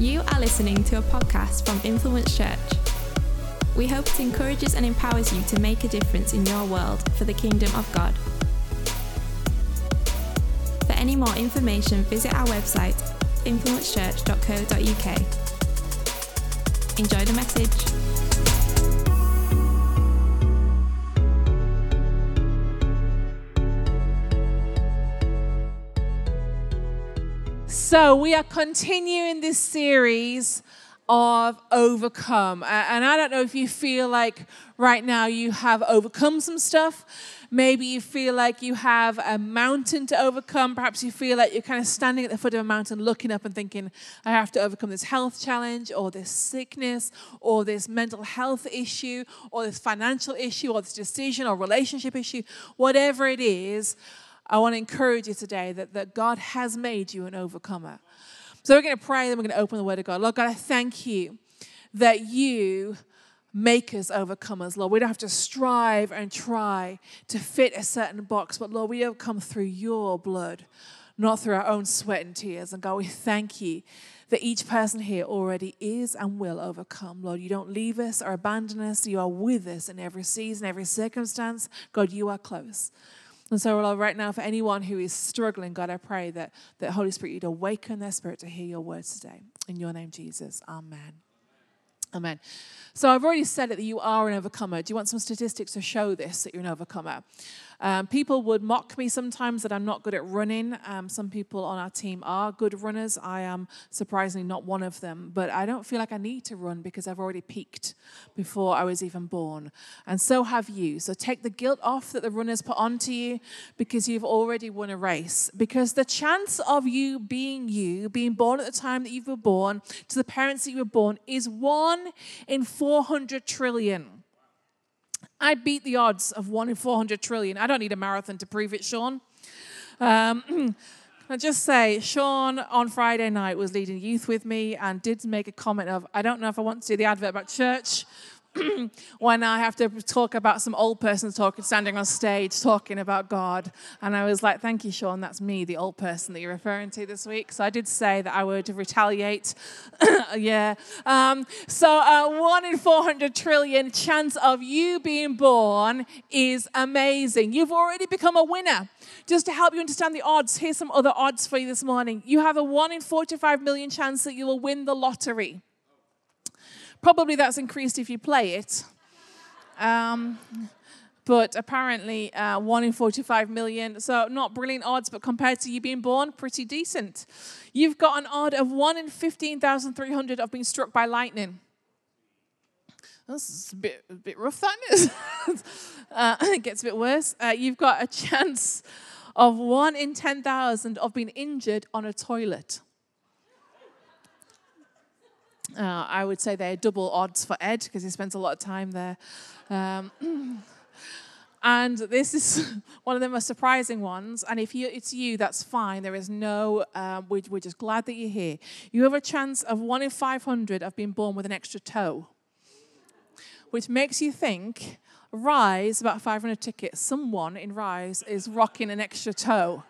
You are listening to a podcast from Influence Church. We hope it encourages and empowers you to make a difference in your world for the kingdom of God. For any more information, visit our website, influencechurch.co.uk. Enjoy the message. So, we are continuing this series of overcome. And I don't know if you feel like right now you have overcome some stuff. Maybe you feel like you have a mountain to overcome. Perhaps you feel like you're kind of standing at the foot of a mountain looking up and thinking, I have to overcome this health challenge or this sickness or this mental health issue or this financial issue or this decision or relationship issue. Whatever it is, I want to encourage you today that, that God has made you an overcomer. So we're going to pray, then we're going to open the Word of God. Lord God, I thank you that you make us overcomers, Lord. We don't have to strive and try to fit a certain box, but Lord, we overcome through your blood, not through our own sweat and tears. And God, we thank you that each person here already is and will overcome. Lord, you don't leave us or abandon us. You are with us in every season, every circumstance. God, you are close. And so, Lord, right now, for anyone who is struggling, God, I pray that, that Holy Spirit, you'd awaken their spirit to hear your words today. In your name, Jesus. Amen. Amen. So I've already said it that you are an overcomer. Do you want some statistics to show this that you're an overcomer? Um, people would mock me sometimes that I'm not good at running. Um, some people on our team are good runners. I am surprisingly not one of them, but I don't feel like I need to run because I've already peaked before I was even born. And so have you. So take the guilt off that the runners put onto you because you've already won a race. Because the chance of you being you, being born at the time that you were born, to the parents that you were born, is one in 400 trillion. I beat the odds of one in 400 trillion. I don't need a marathon to prove it, Sean. Um, I just say, Sean on Friday night was leading youth with me and did make a comment of, I don't know if I want to do the advert about church when I have to talk about some old person talking, standing on stage talking about God. And I was like, thank you, Sean, that's me, the old person that you're referring to this week. So I did say that I would retaliate. yeah. Um, so uh, one in 400 trillion chance of you being born is amazing. You've already become a winner. Just to help you understand the odds, here's some other odds for you this morning. You have a 1 in 45 million chance that you will win the lottery. Probably that's increased if you play it. Um, but apparently, uh, 1 in 45 million. So, not brilliant odds, but compared to you being born, pretty decent. You've got an odd of 1 in 15,300 of being struck by lightning. That's a bit, a bit rough, that is. uh, it gets a bit worse. Uh, you've got a chance of 1 in 10,000 of being injured on a toilet. Uh, I would say they're double odds for Ed because he spends a lot of time there. Um, and this is one of the most surprising ones. And if you, it's you, that's fine. There is no, um, we, we're just glad that you're here. You have a chance of one in 500 of being born with an extra toe, which makes you think Rise, about 500 tickets, someone in Rise is rocking an extra toe.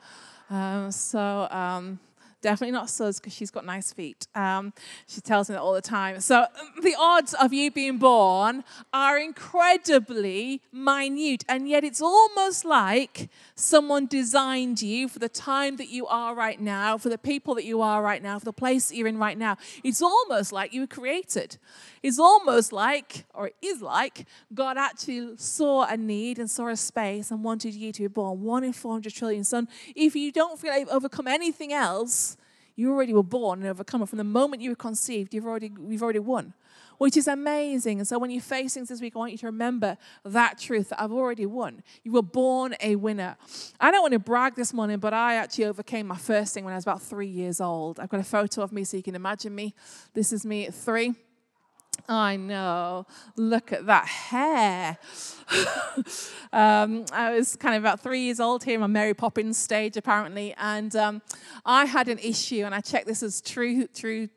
Um, so, um, Definitely not Suz because she's got nice feet. Um, she tells me that all the time. So the odds of you being born are incredibly minute, and yet it's almost like someone designed you for the time that you are right now, for the people that you are right now, for the place that you're in right now. It's almost like you were created. It's almost like, or it is like, God actually saw a need and saw a space and wanted you to be born. One in 400 trillion. So if you don't feel like you've overcome anything else, you already were born and overcomer. From the moment you were conceived, you've already, you've already won, which is amazing. And so when you face things this week, I want you to remember that truth that I've already won. You were born a winner. I don't want to brag this morning, but I actually overcame my first thing when I was about three years old. I've got a photo of me so you can imagine me. This is me at three. I know. Look at that hair. um, I was kind of about three years old here, my Mary Poppins stage apparently, and um, I had an issue, and I checked this as true, true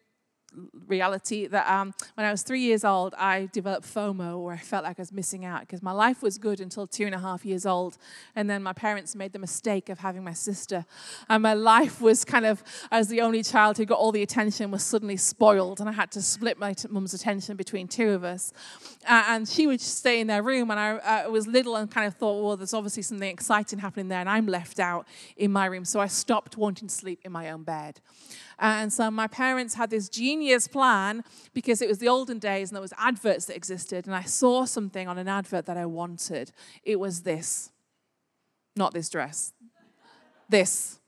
reality that um, when I was three years old, I developed FOMO, where I felt like I was missing out because my life was good until two and a half years old. And then my parents made the mistake of having my sister. And my life was kind of, as the only child who got all the attention, was suddenly spoiled. And I had to split my t- mum's attention between two of us. Uh, and she would stay in their room. And I uh, was little and kind of thought, well, there's obviously something exciting happening there. And I'm left out in my room. So I stopped wanting to sleep in my own bed. And so my parents had this genius plan because it was the olden days and there was adverts that existed. And I saw something on an advert that I wanted. It was this. Not this dress. This.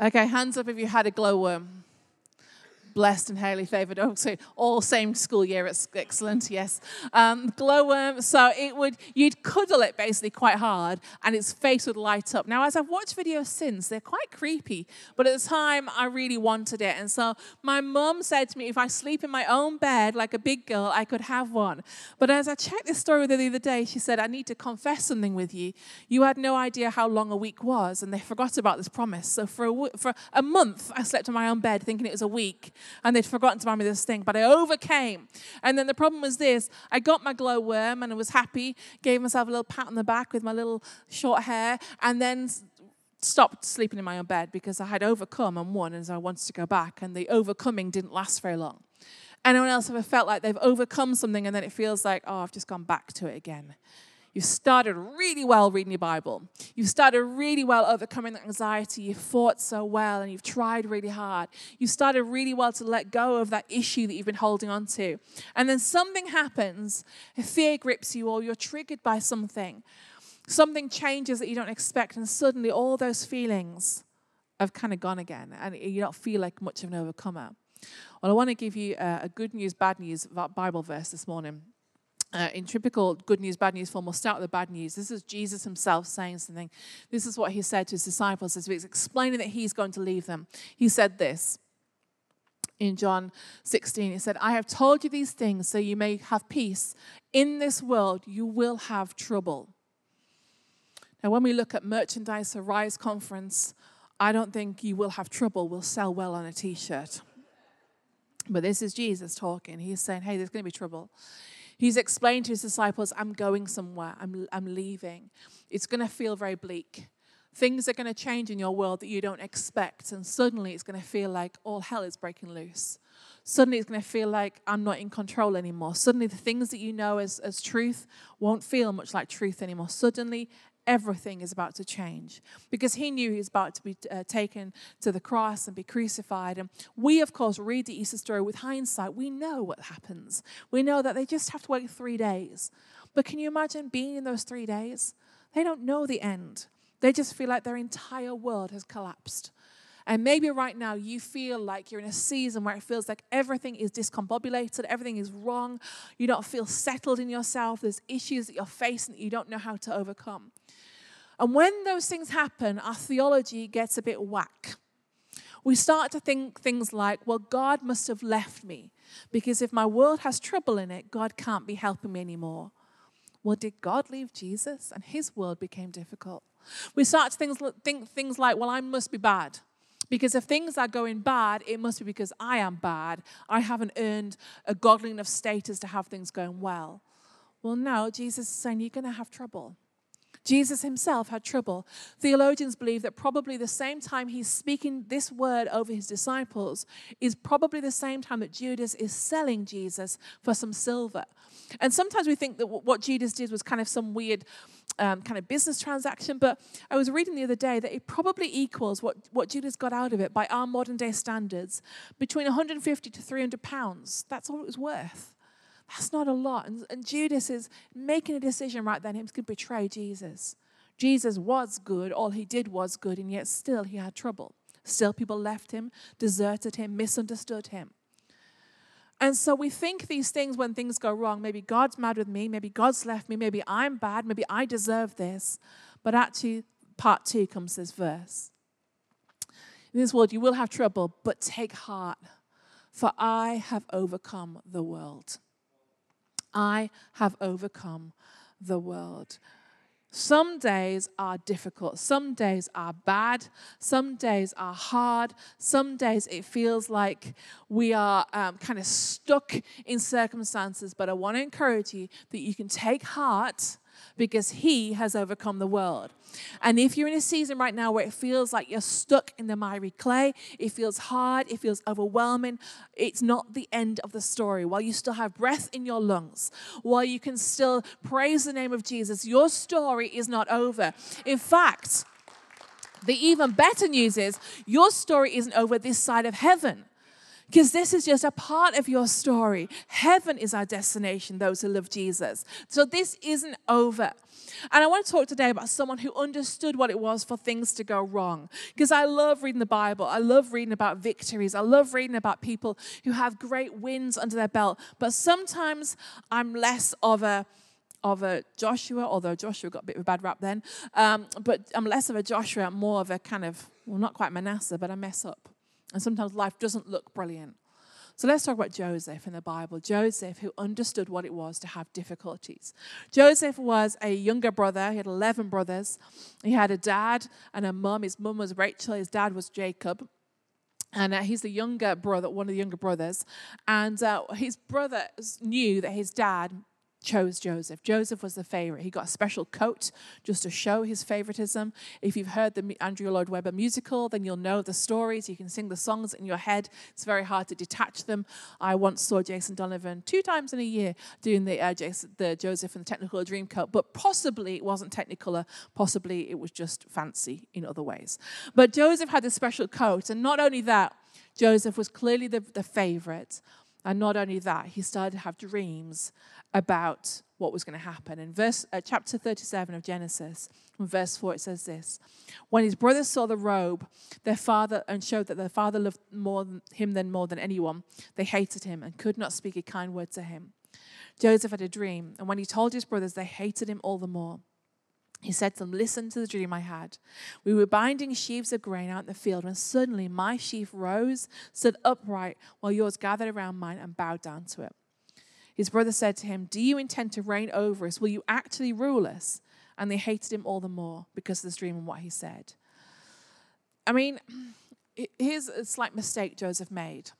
Okay, hands up if you had a glowworm blessed and highly favored. Oh, so all same school year. It's excellent. Yes. Um, glowworm. So it would you'd cuddle it basically quite hard, and its face would light up. Now, as I've watched videos since, they're quite creepy. But at the time, I really wanted it, and so my mum said to me, if I sleep in my own bed like a big girl, I could have one. But as I checked this story with her the other day, she said, I need to confess something with you. You had no idea how long a week was, and they forgot about this promise. So for a, for a month, I slept in my own bed thinking it was a week and they'd forgotten to buy me this thing, but I overcame. And then the problem was this I got my glow worm and I was happy, gave myself a little pat on the back with my little short hair, and then stopped sleeping in my own bed because I had overcome and won and I wanted to go back, and the overcoming didn't last very long. Anyone else ever felt like they've overcome something and then it feels like, oh, I've just gone back to it again? You started really well reading your Bible. You started really well overcoming the anxiety. You fought so well and you've tried really hard. You started really well to let go of that issue that you've been holding on to. And then something happens, a fear grips you, or you're triggered by something. Something changes that you don't expect, and suddenly all those feelings have kind of gone again, and you don't feel like much of an overcomer. Well, I want to give you uh, a good news, bad news Bible verse this morning uh, in typical good news, bad news form, we'll start with the bad news. This is Jesus himself saying something. This is what he said to his disciples as he's explaining that he's going to leave them. He said this in John 16. He said, I have told you these things so you may have peace. In this world, you will have trouble. Now, when we look at merchandise, a Rise conference, I don't think you will have trouble We'll sell well on a t shirt. But this is Jesus talking. He's saying, hey, there's going to be trouble. He's explained to his disciples, I'm going somewhere, I'm, I'm leaving. It's going to feel very bleak. Things are going to change in your world that you don't expect, and suddenly it's going to feel like all hell is breaking loose. Suddenly it's going to feel like I'm not in control anymore. Suddenly the things that you know as, as truth won't feel much like truth anymore. Suddenly everything is about to change because he knew he was about to be uh, taken to the cross and be crucified. And we, of course, read the Easter story with hindsight. We know what happens. We know that they just have to wait three days. But can you imagine being in those three days? They don't know the end, they just feel like their entire world has collapsed. And maybe right now you feel like you're in a season where it feels like everything is discombobulated, everything is wrong. You don't feel settled in yourself. There's issues that you're facing that you don't know how to overcome. And when those things happen, our theology gets a bit whack. We start to think things like, well, God must have left me because if my world has trouble in it, God can't be helping me anymore. Well, did God leave Jesus and his world became difficult? We start to think, things like, well, I must be bad. Because if things are going bad, it must be because I am bad. I haven't earned a godly enough status to have things going well. Well, no, Jesus is saying you're going to have trouble. Jesus himself had trouble. Theologians believe that probably the same time he's speaking this word over his disciples is probably the same time that Judas is selling Jesus for some silver. And sometimes we think that what Judas did was kind of some weird um, kind of business transaction, but I was reading the other day that it probably equals what, what Judas got out of it by our modern day standards between 150 to 300 pounds. That's all it was worth. That's not a lot. And, and Judas is making a decision right then. He's going to betray Jesus. Jesus was good. All he did was good, and yet still he had trouble. Still, people left him, deserted him, misunderstood him. And so we think these things when things go wrong. Maybe God's mad with me. Maybe God's left me. Maybe I'm bad. Maybe I deserve this. But actually, part two comes this verse. In this world, you will have trouble, but take heart, for I have overcome the world. I have overcome the world. Some days are difficult. Some days are bad. Some days are hard. Some days it feels like we are um, kind of stuck in circumstances. But I want to encourage you that you can take heart because he has overcome the world. And if you're in a season right now where it feels like you're stuck in the miry clay, it feels hard, it feels overwhelming, it's not the end of the story. While you still have breath in your lungs, while you can still praise the name of Jesus, your story is not over. In fact, the even better news is your story isn't over this side of heaven. Because this is just a part of your story. Heaven is our destination, those who love Jesus. So this isn't over. And I want to talk today about someone who understood what it was for things to go wrong. Because I love reading the Bible. I love reading about victories. I love reading about people who have great wins under their belt. But sometimes I'm less of a of a Joshua, although Joshua got a bit of a bad rap then. Um, but I'm less of a Joshua, I'm more of a kind of, well, not quite Manasseh, but I mess up. And sometimes life doesn't look brilliant. So let's talk about Joseph in the Bible. Joseph, who understood what it was to have difficulties. Joseph was a younger brother. He had 11 brothers. He had a dad and a mum. His mum was Rachel. His dad was Jacob. And uh, he's the younger brother, one of the younger brothers. And uh, his brothers knew that his dad chose Joseph. Joseph was the favorite. He got a special coat just to show his favoritism. If you've heard the Andrew Lloyd Webber musical, then you'll know the stories. You can sing the songs in your head. It's very hard to detach them. I once saw Jason Donovan two times in a year doing the, uh, Jason, the Joseph and the Technicolor Dreamcoat, but possibly it wasn't Technicolor. Possibly it was just fancy in other ways. But Joseph had this special coat, and not only that, Joseph was clearly the, the favorite. And not only that, he started to have dreams about what was going to happen. In verse, uh, chapter 37 of Genesis, verse 4, it says this When his brothers saw the robe, their father, and showed that their father loved more than, him than more than anyone, they hated him and could not speak a kind word to him. Joseph had a dream, and when he told his brothers, they hated him all the more. He said to them, Listen to the dream I had. We were binding sheaves of grain out in the field when suddenly my sheaf rose, stood upright, while yours gathered around mine and bowed down to it. His brother said to him, Do you intend to reign over us? Will you actually rule us? And they hated him all the more because of this dream and what he said. I mean, here's a slight mistake Joseph made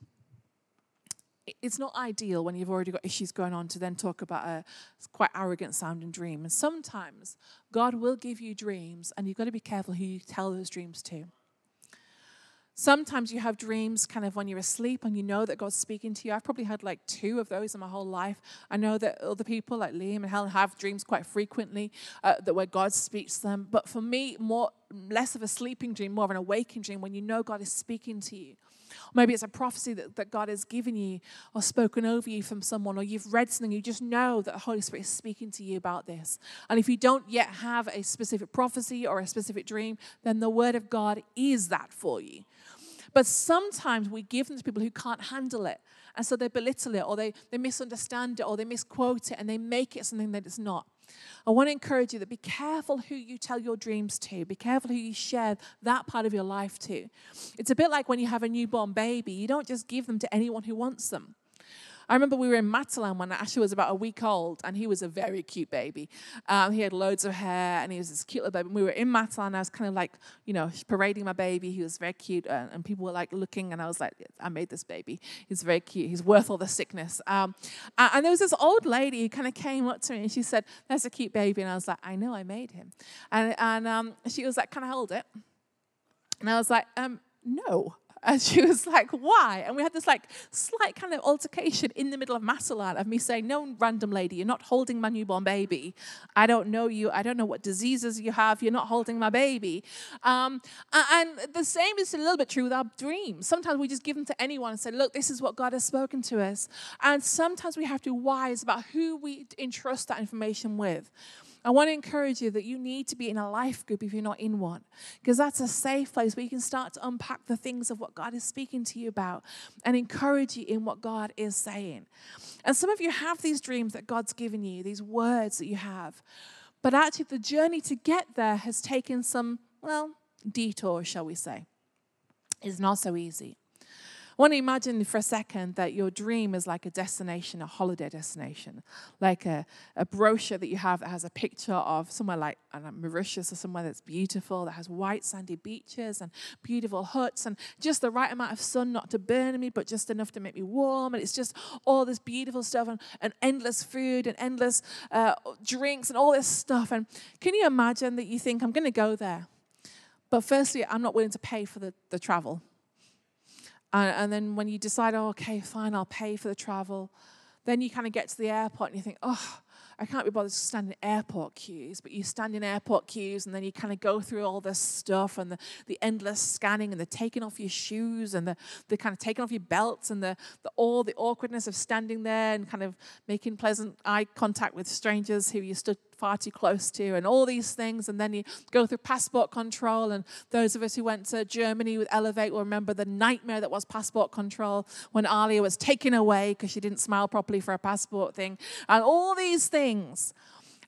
it's not ideal when you've already got issues going on to then talk about a quite arrogant sounding dream. And sometimes God will give you dreams, and you've got to be careful who you tell those dreams to. Sometimes you have dreams kind of when you're asleep and you know that God's speaking to you. I've probably had like two of those in my whole life. I know that other people like Liam and Helen have dreams quite frequently uh, that where God speaks to them. But for me, more less of a sleeping dream, more of an awakening dream when you know God is speaking to you. Maybe it's a prophecy that, that God has given you or spoken over you from someone, or you've read something, you just know that the Holy Spirit is speaking to you about this. And if you don't yet have a specific prophecy or a specific dream, then the Word of God is that for you. But sometimes we give them to people who can't handle it. And so they belittle it or they, they misunderstand it or they misquote it and they make it something that it's not. I want to encourage you that be careful who you tell your dreams to. Be careful who you share that part of your life to. It's a bit like when you have a newborn baby. You don't just give them to anyone who wants them. I remember we were in Matalan when Asher was about a week old, and he was a very cute baby. Um, he had loads of hair, and he was this cute little baby. And we were in Matalan, I was kind of like, you know, parading my baby. He was very cute, and, and people were like looking, and I was like, I made this baby. He's very cute. He's worth all the sickness. Um, and, and there was this old lady who kind of came up to me, and she said, "That's a cute baby," and I was like, "I know, I made him." And and um, she was like, "Can I hold it?" And I was like, um, "No." And she was like, why? And we had this like slight kind of altercation in the middle of Matalan of me saying, no, random lady, you're not holding my newborn baby. I don't know you. I don't know what diseases you have. You're not holding my baby. Um, and the same is a little bit true with our dreams. Sometimes we just give them to anyone and say, look, this is what God has spoken to us. And sometimes we have to be wise about who we entrust that information with. I want to encourage you that you need to be in a life group if you're not in one, because that's a safe place where you can start to unpack the things of what God is speaking to you about and encourage you in what God is saying. And some of you have these dreams that God's given you, these words that you have, but actually the journey to get there has taken some, well, detour, shall we say. It's not so easy. I want to imagine for a second that your dream is like a destination, a holiday destination, like a, a brochure that you have that has a picture of somewhere like know, Mauritius or somewhere that's beautiful, that has white sandy beaches and beautiful huts and just the right amount of sun not to burn me, but just enough to make me warm. And it's just all this beautiful stuff and, and endless food and endless uh, drinks and all this stuff. And can you imagine that you think, I'm going to go there? But firstly, I'm not willing to pay for the, the travel. And, and then when you decide, oh, okay, fine, I'll pay for the travel, then you kind of get to the airport and you think, oh, I can't be bothered to stand in airport queues, but you stand in airport queues and then you kind of go through all this stuff and the, the endless scanning and the taking off your shoes and the, the kind of taking off your belts and the, the all the awkwardness of standing there and kind of making pleasant eye contact with strangers who you stood far too close to, and all these things. And then you go through passport control. And those of us who went to Germany with Elevate will remember the nightmare that was passport control when Alia was taken away because she didn't smile properly for a passport thing, and all these things.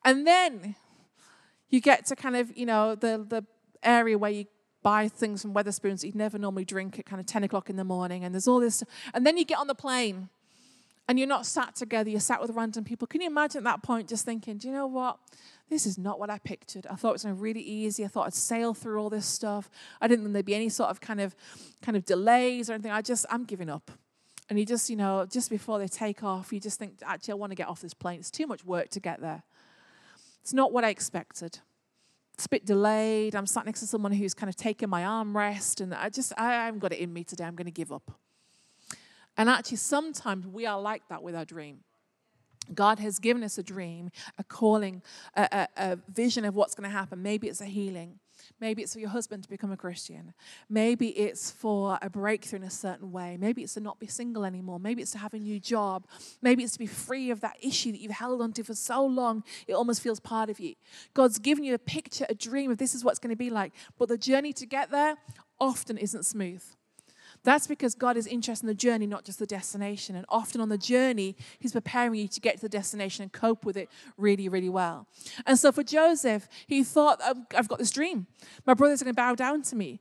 And then you get to kind of, you know, the, the area where you buy things from Wetherspoons that you'd never normally drink at kind of 10 o'clock in the morning. And there's all this. And then you get on the plane and you're not sat together, you're sat with random people. Can you imagine at that point just thinking, do you know what? This is not what I pictured. I thought it was going to be really easy. I thought I'd sail through all this stuff. I didn't think there'd be any sort of kind of kind of delays or anything. I just I'm giving up. And you just, you know, just before they take off, you just think, actually, I want to get off this plane. It's too much work to get there. It's not what I expected. It's a bit delayed. I'm sat next to someone who's kind of taking my armrest, and I just I haven't got it in me today. I'm going to give up. And actually, sometimes we are like that with our dream. God has given us a dream, a calling, a, a, a vision of what's going to happen. Maybe it's a healing. Maybe it's for your husband to become a Christian. Maybe it's for a breakthrough in a certain way. Maybe it's to not be single anymore. Maybe it's to have a new job. Maybe it's to be free of that issue that you've held onto for so long, it almost feels part of you. God's given you a picture, a dream of this is what it's going to be like. But the journey to get there often isn't smooth. That's because God is interested in the journey, not just the destination. And often on the journey, He's preparing you to get to the destination and cope with it really, really well. And so for Joseph, he thought, um, I've got this dream. My brothers are going to bow down to me.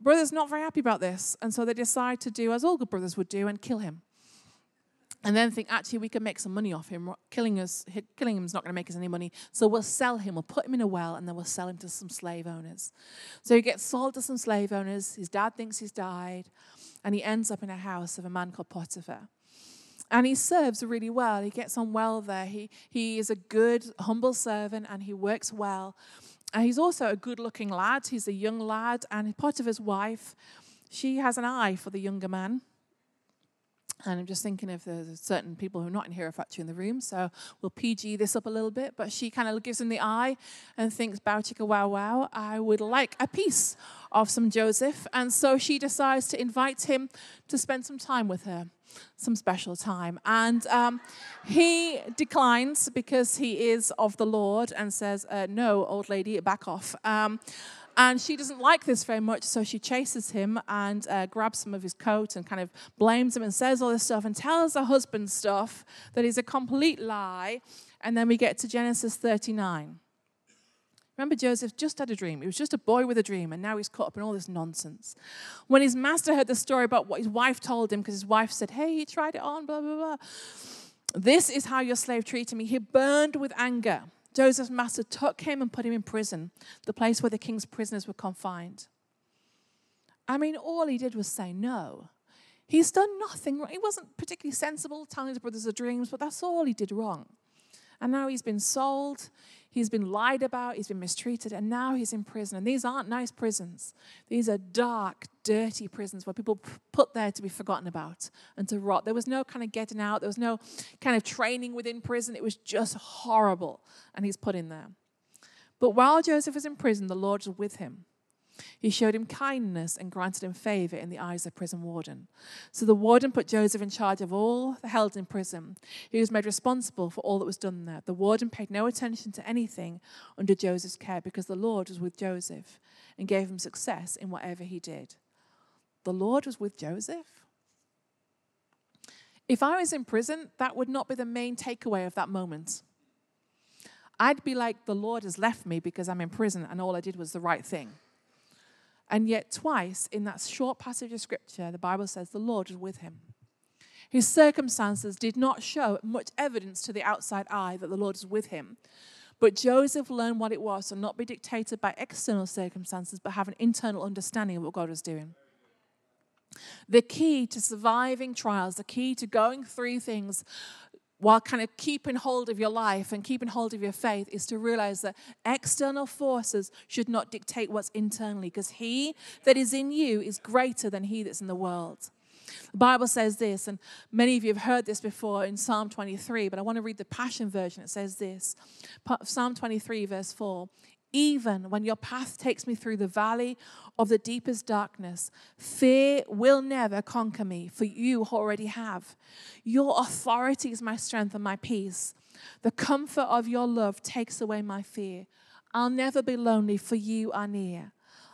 Brothers not very happy about this. And so they decide to do as all good brothers would do and kill him. And then think, actually, we can make some money off him. Killing us, killing him is not going to make us any money. So we'll sell him. We'll put him in a well, and then we'll sell him to some slave owners. So he gets sold to some slave owners. His dad thinks he's died and he ends up in a house of a man called Potiphar. And he serves really well. He gets on well there. He, he is a good, humble servant and he works well. And he's also a good looking lad. He's a young lad. And Potiphar's wife, she has an eye for the younger man. And I'm just thinking if there's certain people who are not in Hero Factory in the room, so we'll PG this up a little bit. But she kind of gives him the eye and thinks, Bow chicka wow wow, I would like a piece of some Joseph. And so she decides to invite him to spend some time with her, some special time. And um, he declines because he is of the Lord and says, uh, No, old lady, back off. Um, and she doesn't like this very much, so she chases him and uh, grabs some of his coat and kind of blames him and says all this stuff and tells her husband stuff that is a complete lie. And then we get to Genesis 39. Remember, Joseph just had a dream. He was just a boy with a dream, and now he's caught up in all this nonsense. When his master heard the story about what his wife told him, because his wife said, Hey, he tried it on, blah, blah, blah. This is how your slave treated me. He burned with anger. Joseph's master took him and put him in prison, the place where the king's prisoners were confined. I mean, all he did was say no. He's done nothing wrong. He wasn't particularly sensible telling his brothers the dreams, but that's all he did wrong. And now he's been sold, he's been lied about, he's been mistreated, and now he's in prison. And these aren't nice prisons. These are dark, dirty prisons where people put there to be forgotten about and to rot. There was no kind of getting out, there was no kind of training within prison. It was just horrible. And he's put in there. But while Joseph was in prison, the Lord was with him. He showed him kindness and granted him favor in the eyes of the prison warden. So the warden put Joseph in charge of all the held in prison. He was made responsible for all that was done there. The warden paid no attention to anything under Joseph's care because the Lord was with Joseph and gave him success in whatever he did. The Lord was with Joseph? If I was in prison, that would not be the main takeaway of that moment. I'd be like, the Lord has left me because I'm in prison and all I did was the right thing. And yet, twice in that short passage of scripture, the Bible says the Lord was with him. His circumstances did not show much evidence to the outside eye that the Lord was with him. But Joseph learned what it was to not be dictated by external circumstances, but have an internal understanding of what God was doing. The key to surviving trials, the key to going through things while kind of keeping hold of your life and keeping hold of your faith is to realize that external forces should not dictate what's internally because he that is in you is greater than he that's in the world. The Bible says this, and many of you have heard this before in Psalm 23, but I want to read the Passion Version. It says this Psalm 23, verse 4 even when your path takes me through the valley of the deepest darkness, fear will never conquer me, for you already have. Your authority is my strength and my peace. The comfort of your love takes away my fear. I'll never be lonely, for you are near.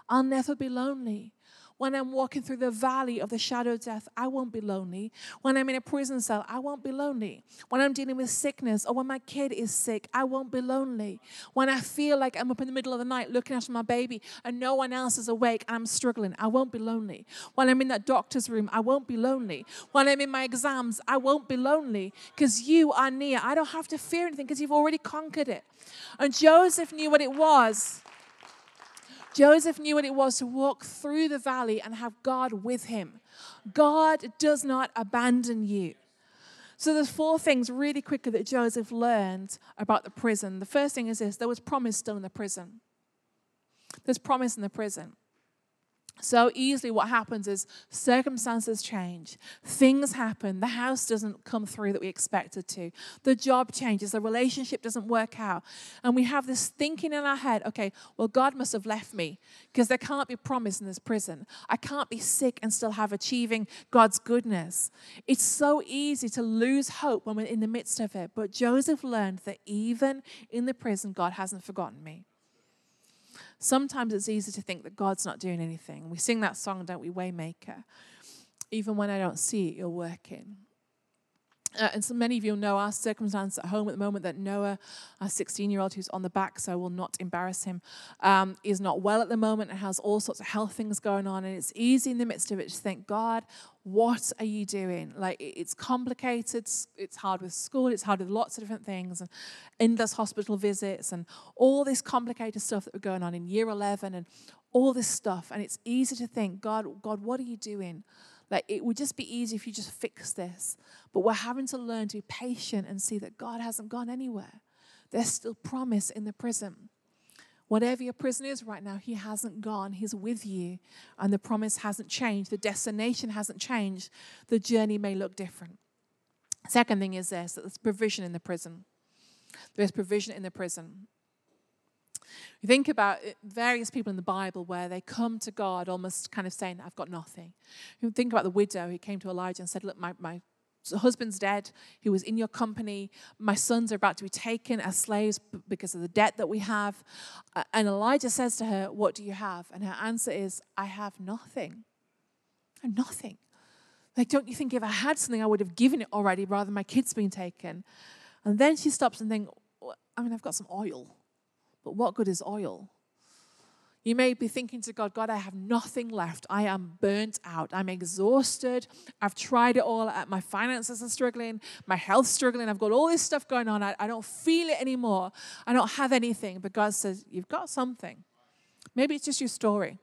I'll never be lonely. When I'm walking through the valley of the shadow of death, I won't be lonely. When I'm in a prison cell, I won't be lonely. When I'm dealing with sickness or when my kid is sick, I won't be lonely. When I feel like I'm up in the middle of the night looking after my baby and no one else is awake and I'm struggling, I won't be lonely. When I'm in that doctor's room, I won't be lonely. When I'm in my exams, I won't be lonely because you are near. I don't have to fear anything because you've already conquered it. And Joseph knew what it was Joseph knew what it was to walk through the valley and have God with him. God does not abandon you. So there's four things really quickly that Joseph learned about the prison. The first thing is this there was promise still in the prison. There's promise in the prison. So easily, what happens is circumstances change, things happen, the house doesn't come through that we expected to, the job changes, the relationship doesn't work out. And we have this thinking in our head okay, well, God must have left me because there can't be promise in this prison. I can't be sick and still have achieving God's goodness. It's so easy to lose hope when we're in the midst of it. But Joseph learned that even in the prison, God hasn't forgotten me. Sometimes it's easy to think that God's not doing anything. We sing that song, don't we, Waymaker? Even when I don't see it, you're working. Uh, and so many of you know our circumstance at home at the moment that Noah, our 16 year old who's on the back, so I will not embarrass him, um, is not well at the moment and has all sorts of health things going on. And it's easy in the midst of it to think, God, what are you doing? Like, it's complicated. It's hard with school. It's hard with lots of different things and endless hospital visits and all this complicated stuff that we're going on in year 11 and all this stuff. And it's easy to think, God, God, what are you doing? Like it would just be easy if you just fix this. But we're having to learn to be patient and see that God hasn't gone anywhere. There's still promise in the prison. Whatever your prison is right now, He hasn't gone. He's with you. And the promise hasn't changed. The destination hasn't changed. The journey may look different. Second thing is this that there's provision in the prison. There's provision in the prison. You think about eh, various people in the Bible where they come to God almost kind of saying, I've got nothing. You think about the widow who came to Elijah and said, Look, my, my husband's dead. He was in your company. My sons are about to be taken as slaves because of the debt that we have. And Elijah says to her, What do you have? And her answer is, I have nothing. I have nothing. Like, don't you think if I had something, I would have given it already rather than my kids being taken? And then she stops and thinks, I mean, I've got some oil. But what good is oil? You may be thinking to God, God, I have nothing left. I am burnt out. I'm exhausted. I've tried it all. My finances are struggling. My health's struggling. I've got all this stuff going on. I, I don't feel it anymore. I don't have anything. But God says, You've got something. Maybe it's just your story.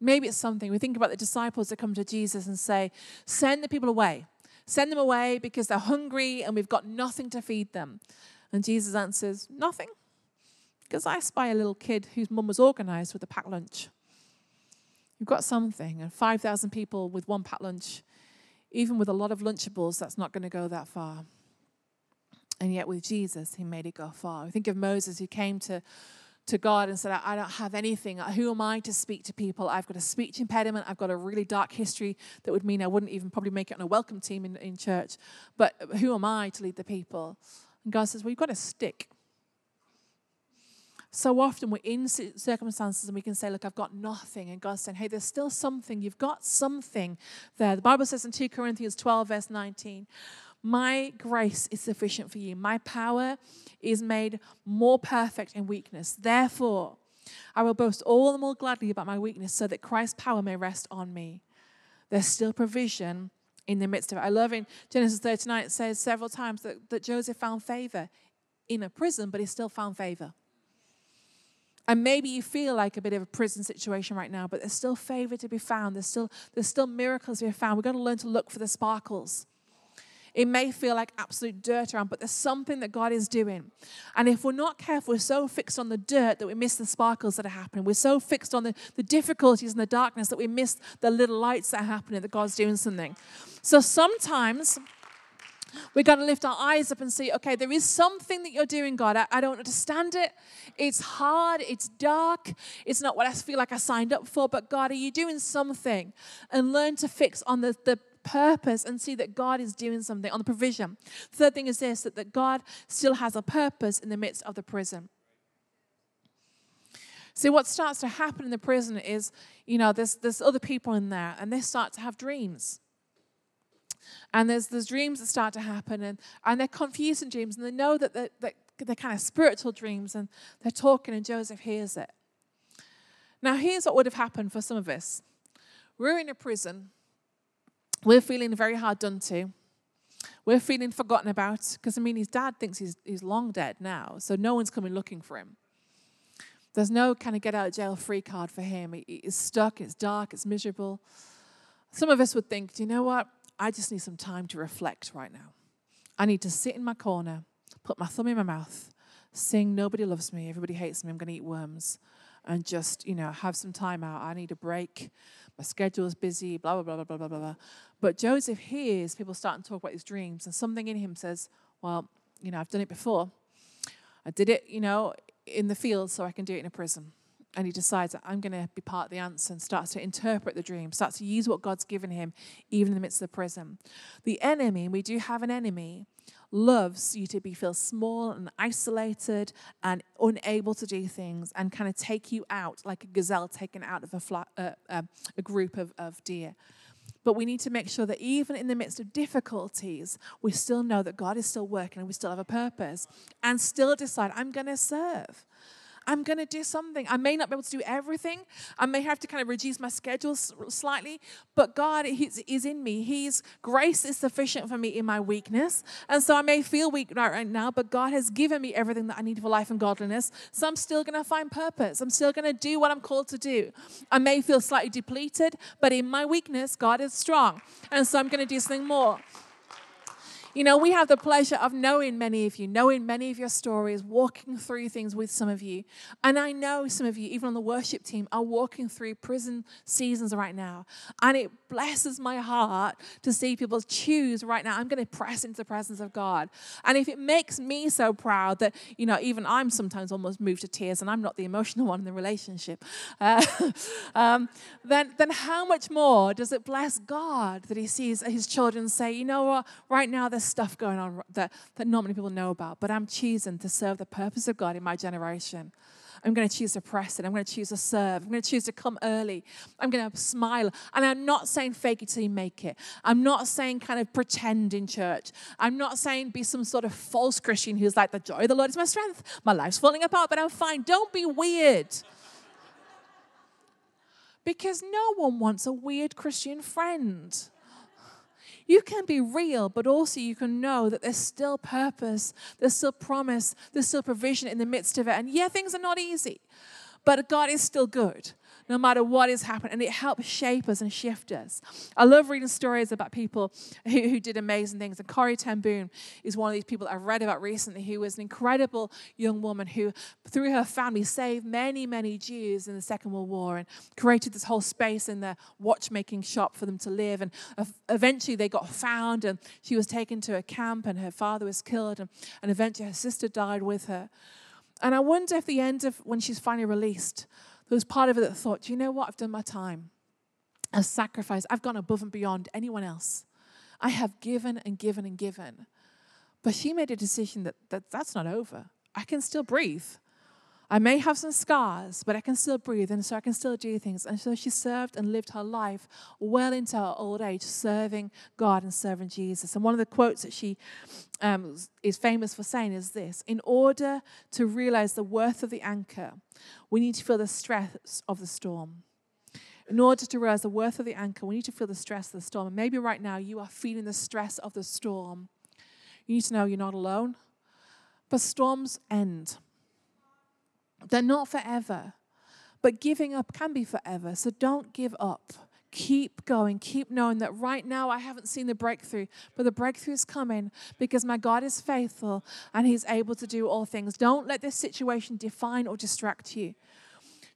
Maybe it's something. We think about the disciples that come to Jesus and say, Send the people away. Send them away because they're hungry and we've got nothing to feed them. And Jesus answers, Nothing. Because I spy a little kid whose mum was organized with a packed lunch. You've got something, and 5,000 people with one packed lunch, even with a lot of Lunchables, that's not going to go that far. And yet, with Jesus, he made it go far. We think of Moses who came to, to God and said, I don't have anything. Who am I to speak to people? I've got a speech impediment. I've got a really dark history that would mean I wouldn't even probably make it on a welcome team in, in church. But who am I to lead the people? And God says, Well, you've got a stick. So often we're in circumstances and we can say, Look, I've got nothing. And God's saying, Hey, there's still something. You've got something there. The Bible says in 2 Corinthians 12, verse 19, My grace is sufficient for you. My power is made more perfect in weakness. Therefore, I will boast all the more gladly about my weakness so that Christ's power may rest on me. There's still provision in the midst of it. I love in Genesis 39, it says several times that, that Joseph found favor in a prison, but he still found favor. And maybe you feel like a bit of a prison situation right now, but there's still favor to be found. There's still, there's still miracles to be found. We've got to learn to look for the sparkles. It may feel like absolute dirt around, but there's something that God is doing. And if we're not careful, we're so fixed on the dirt that we miss the sparkles that are happening. We're so fixed on the, the difficulties and the darkness that we miss the little lights that are happening, that God's doing something. So sometimes we got to lift our eyes up and see, okay, there is something that you're doing, God. I, I, don't understand it. It's hard. It's dark. It's not what I feel like I signed up for. But God, are you doing something? And learn to fix on the, the purpose and see that God is doing something on the provision. Third thing is this that, that God still has a purpose in the midst of the prison. See, what starts to happen in the prison is, you know, there's, there's other people in there and they start to have dreams. And there's, there's dreams that start to happen, and, and they're confusing dreams, and they know that they're, that they're kind of spiritual dreams, and they're talking, and Joseph hears it. Now, here's what would have happened for some of us we're in a prison, we're feeling very hard done to. We're feeling forgotten about because, I mean, his dad thinks he's, he's long dead now, so no one's coming looking for him. There's no kind of get out of jail free card for him. He, he's stuck, it's dark, it's miserable. Some of us would think, do you know what? I just need some time to reflect right now. I need to sit in my corner, put my thumb in my mouth, sing Nobody Loves Me, Everybody Hates Me, I'm going to eat worms, and just, you know, have some time out. I need a break. My schedule is busy, blah, blah, blah, blah, blah, blah, blah. But Joseph hears people starting to talk about his dreams, and something in him says, Well, you know, I've done it before. I did it, you know, in the field, so I can do it in a prison and he decides that I'm going to be part of the answer and starts to interpret the dream, starts to use what God's given him, even in the midst of the prison. The enemy, we do have an enemy, loves you to be feel small and isolated and unable to do things and kind of take you out like a gazelle taken out of a, fla- uh, uh, a group of, of deer. But we need to make sure that even in the midst of difficulties, we still know that God is still working and we still have a purpose and still decide, I'm going to serve. I'm going to do something. I may not be able to do everything. I may have to kind of reduce my schedule slightly, but God is, is in me. His grace is sufficient for me in my weakness. And so I may feel weak right, right now, but God has given me everything that I need for life and godliness. So I'm still going to find purpose. I'm still going to do what I'm called to do. I may feel slightly depleted, but in my weakness, God is strong. And so I'm going to do something more. You know, we have the pleasure of knowing many of you, knowing many of your stories, walking through things with some of you. And I know some of you, even on the worship team, are walking through prison seasons right now. And it blesses my heart to see people choose right now, I'm going to press into the presence of God. And if it makes me so proud that, you know, even I'm sometimes almost moved to tears and I'm not the emotional one in the relationship, uh, um, then, then how much more does it bless God that He sees His children say, you know what, right now there's stuff going on that, that not many people know about, but I'm choosing to serve the purpose of God in my generation. I'm going to choose to press it. I'm going to choose to serve. I'm going to choose to come early. I'm going to smile. And I'm not saying fake it till you make it. I'm not saying kind of pretend in church. I'm not saying be some sort of false Christian who's like, the joy of the Lord is my strength. My life's falling apart, but I'm fine. Don't be weird. because no one wants a weird Christian friend you can be real, but also you can know that there's still purpose, there's still promise, there's still provision in the midst of it. And yeah, things are not easy, but God is still good no matter what is happening. And it helps shape us and shift us. I love reading stories about people who, who did amazing things. And Corrie ten Boom is one of these people that I've read about recently who was an incredible young woman who, through her family, saved many, many Jews in the Second World War and created this whole space in their watchmaking shop for them to live. And eventually they got found and she was taken to a camp and her father was killed. And, and eventually her sister died with her. And I wonder if the end of when she's finally released, there was part of it that thought, "Do you know what? I've done my time. I've sacrificed. I've gone above and beyond anyone else. I have given and given and given. But she made a decision that, that that's not over. I can still breathe. I may have some scars, but I can still breathe, and so I can still do things. And so she served and lived her life well into her old age, serving God and serving Jesus. And one of the quotes that she um, is famous for saying is this In order to realize the worth of the anchor, we need to feel the stress of the storm. In order to realize the worth of the anchor, we need to feel the stress of the storm. And maybe right now you are feeling the stress of the storm. You need to know you're not alone. But storms end, they're not forever. But giving up can be forever. So don't give up. Keep going. Keep knowing that right now I haven't seen the breakthrough, but the breakthrough is coming because my God is faithful and He's able to do all things. Don't let this situation define or distract you.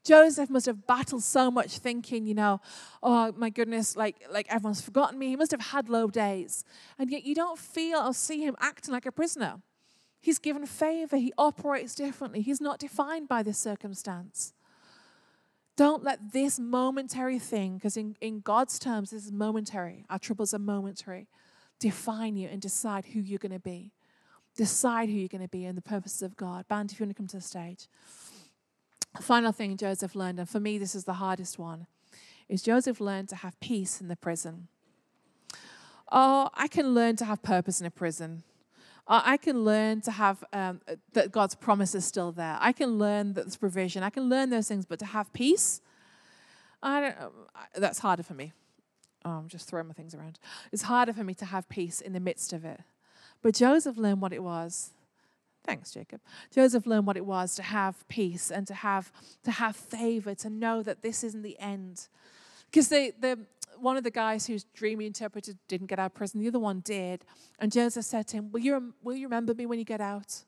Joseph must have battled so much thinking, you know, oh my goodness, like, like everyone's forgotten me. He must have had low days. And yet you don't feel or see him acting like a prisoner. He's given favor, he operates differently. He's not defined by this circumstance. Don't let this momentary thing, because in, in God's terms, this is momentary, our troubles are momentary, define you and decide who you're going to be. Decide who you're going to be and the purposes of God. Band, if you want to come to the stage final thing Joseph learned, and for me, this is the hardest one, is Joseph learned to have peace in the prison. Oh, I can learn to have purpose in a prison. I can learn to have um, that God's promise is still there. I can learn that there's provision. I can learn those things, but to have peace, I don't. That's harder for me. Oh, I'm just throwing my things around. It's harder for me to have peace in the midst of it. But Joseph learned what it was Thanks, Jacob. Joseph learned what it was to have peace and to have to have favor, to know that this isn't the end. Because the, the one of the guys whose dream he interpreted didn't get out of prison, the other one did. And Joseph said to him, Will you, will you remember me when you get out?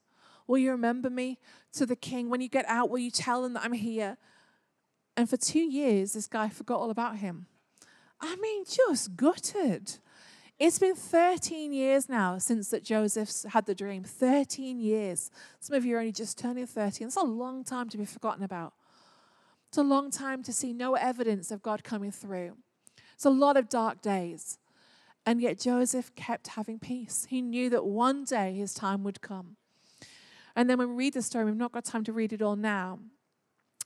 Will you remember me to the king? When you get out, will you tell them that I'm here? And for two years, this guy forgot all about him. I mean, just gutted. It's been 13 years now since that Joseph's had the dream. 13 years. Some of you are only just turning 30. It's a long time to be forgotten about. It's a long time to see no evidence of God coming through. It's a lot of dark days. And yet Joseph kept having peace. He knew that one day his time would come. And then when we read the story, we've not got time to read it all now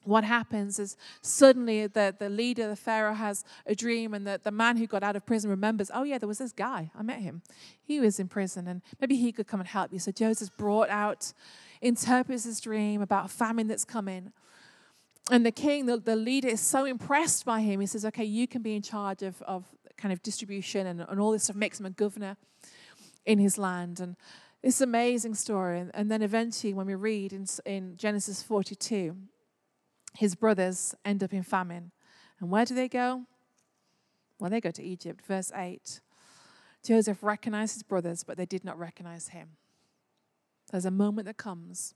what happens is suddenly the, the leader, the Pharaoh, has a dream, and the, the man who got out of prison remembers, oh, yeah, there was this guy. I met him. He was in prison, and maybe he could come and help you. So Joseph brought out, interprets his dream about famine that's coming. And the king, the, the leader, is so impressed by him. He says, okay, you can be in charge of, of kind of distribution and, and all this stuff, makes him a governor in his land. And it's an amazing story. And, and then eventually, when we read in, in Genesis 42, his brothers end up in famine. And where do they go? Well, they go to Egypt. Verse 8 Joseph recognized his brothers, but they did not recognize him. There's a moment that comes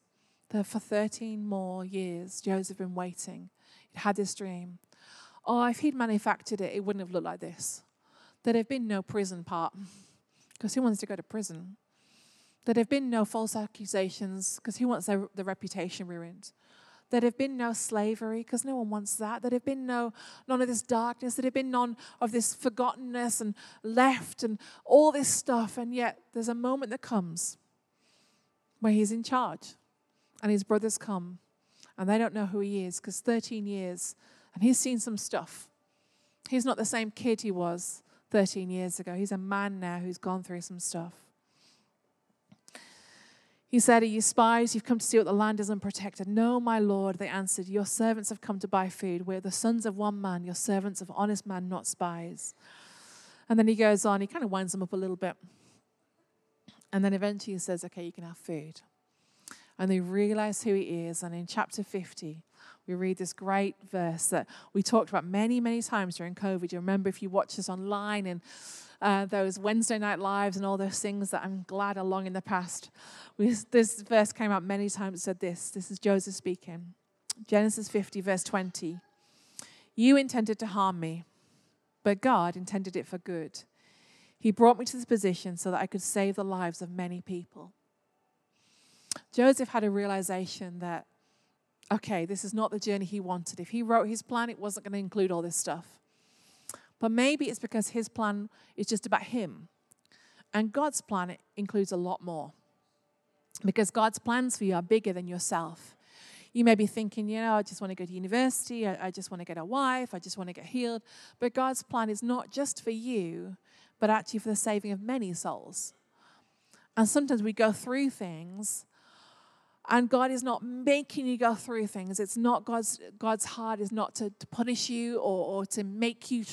that for 13 more years, Joseph had been waiting. He'd had this dream. Oh, if he'd manufactured it, it wouldn't have looked like this. There'd have been no prison part, because who wants to go to prison? There'd have been no false accusations, because who wants their, their reputation ruined? There'd have been no slavery because no one wants that. There'd have been no none of this darkness. There'd have been none of this forgottenness and left and all this stuff. And yet there's a moment that comes where he's in charge and his brothers come and they don't know who he is because 13 years and he's seen some stuff. He's not the same kid he was 13 years ago. He's a man now who's gone through some stuff. He said, Are you spies? You've come to see what the land is unprotected. No, my Lord, they answered, Your servants have come to buy food. We're the sons of one man, your servants of honest man, not spies. And then he goes on, he kind of winds them up a little bit. And then eventually he says, Okay, you can have food. And they realize who he is. And in chapter 50, we read this great verse that we talked about many, many times during COVID. You remember if you watch us online and uh, those Wednesday night lives and all those things that I'm glad are long in the past. We, this verse came out many times. Said this. This is Joseph speaking. Genesis 50, verse 20. You intended to harm me, but God intended it for good. He brought me to this position so that I could save the lives of many people. Joseph had a realization that, okay, this is not the journey he wanted. If he wrote his plan, it wasn't going to include all this stuff. But maybe it's because his plan is just about him. And God's plan includes a lot more. Because God's plans for you are bigger than yourself. You may be thinking, you know, I just want to go to university, I, I just want to get a wife, I just want to get healed. But God's plan is not just for you, but actually for the saving of many souls. And sometimes we go through things and God is not making you go through things. It's not God's God's heart is not to, to punish you or, or to make you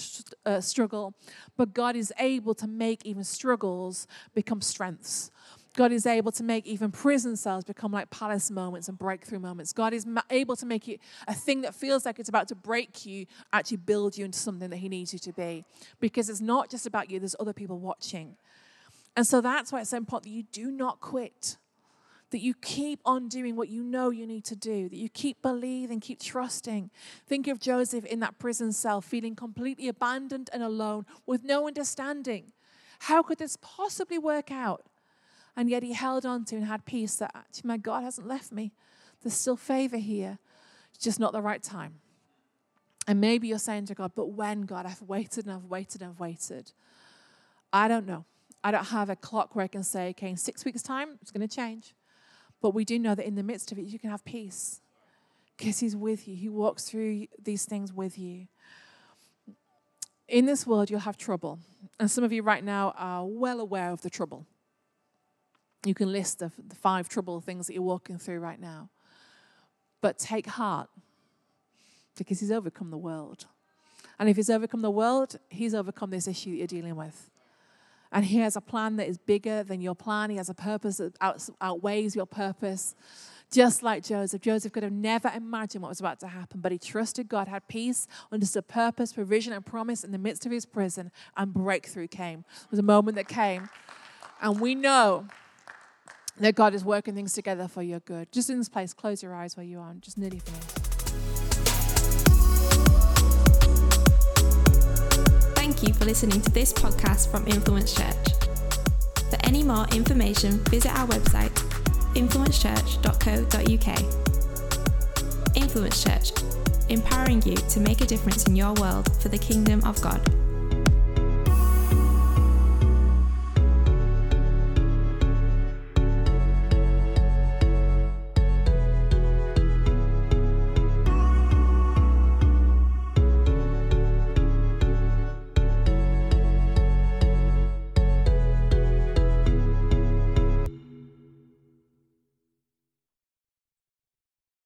uh, struggle, but God is able to make even struggles become strengths. God is able to make even prison cells become like palace moments and breakthrough moments. God is ma- able to make it a thing that feels like it's about to break you, actually build you into something that He needs you to be. Because it's not just about you, there's other people watching. And so that's why it's so important that you do not quit that you keep on doing what you know you need to do, that you keep believing, keep trusting. Think of Joseph in that prison cell, feeling completely abandoned and alone with no understanding. How could this possibly work out? And yet he held on to and had peace that actually my God hasn't left me. There's still favor here. It's just not the right time. And maybe you're saying to God, but when, God? I've waited and I've waited and I've waited. I don't know. I don't have a clock where I can say, okay, in six weeks' time, it's going to change. But we do know that in the midst of it, you can have peace because He's with you. He walks through these things with you. In this world, you'll have trouble. And some of you right now are well aware of the trouble. You can list the, the five trouble things that you're walking through right now. But take heart because He's overcome the world. And if He's overcome the world, He's overcome this issue that you're dealing with. And He has a plan that is bigger than your plan. He has a purpose that outweighs your purpose. Just like Joseph. Joseph could have never imagined what was about to happen, but he trusted God, had peace, understood purpose, provision, and promise in the midst of his prison, and breakthrough came. It was a moment that came. And we know that God is working things together for your good. Just in this place, close your eyes where you are. Just nearly finished. Thank you for listening to this podcast from Influence Church. For any more information, visit our website, influencechurch.co.uk. Influence Church, empowering you to make a difference in your world for the kingdom of God.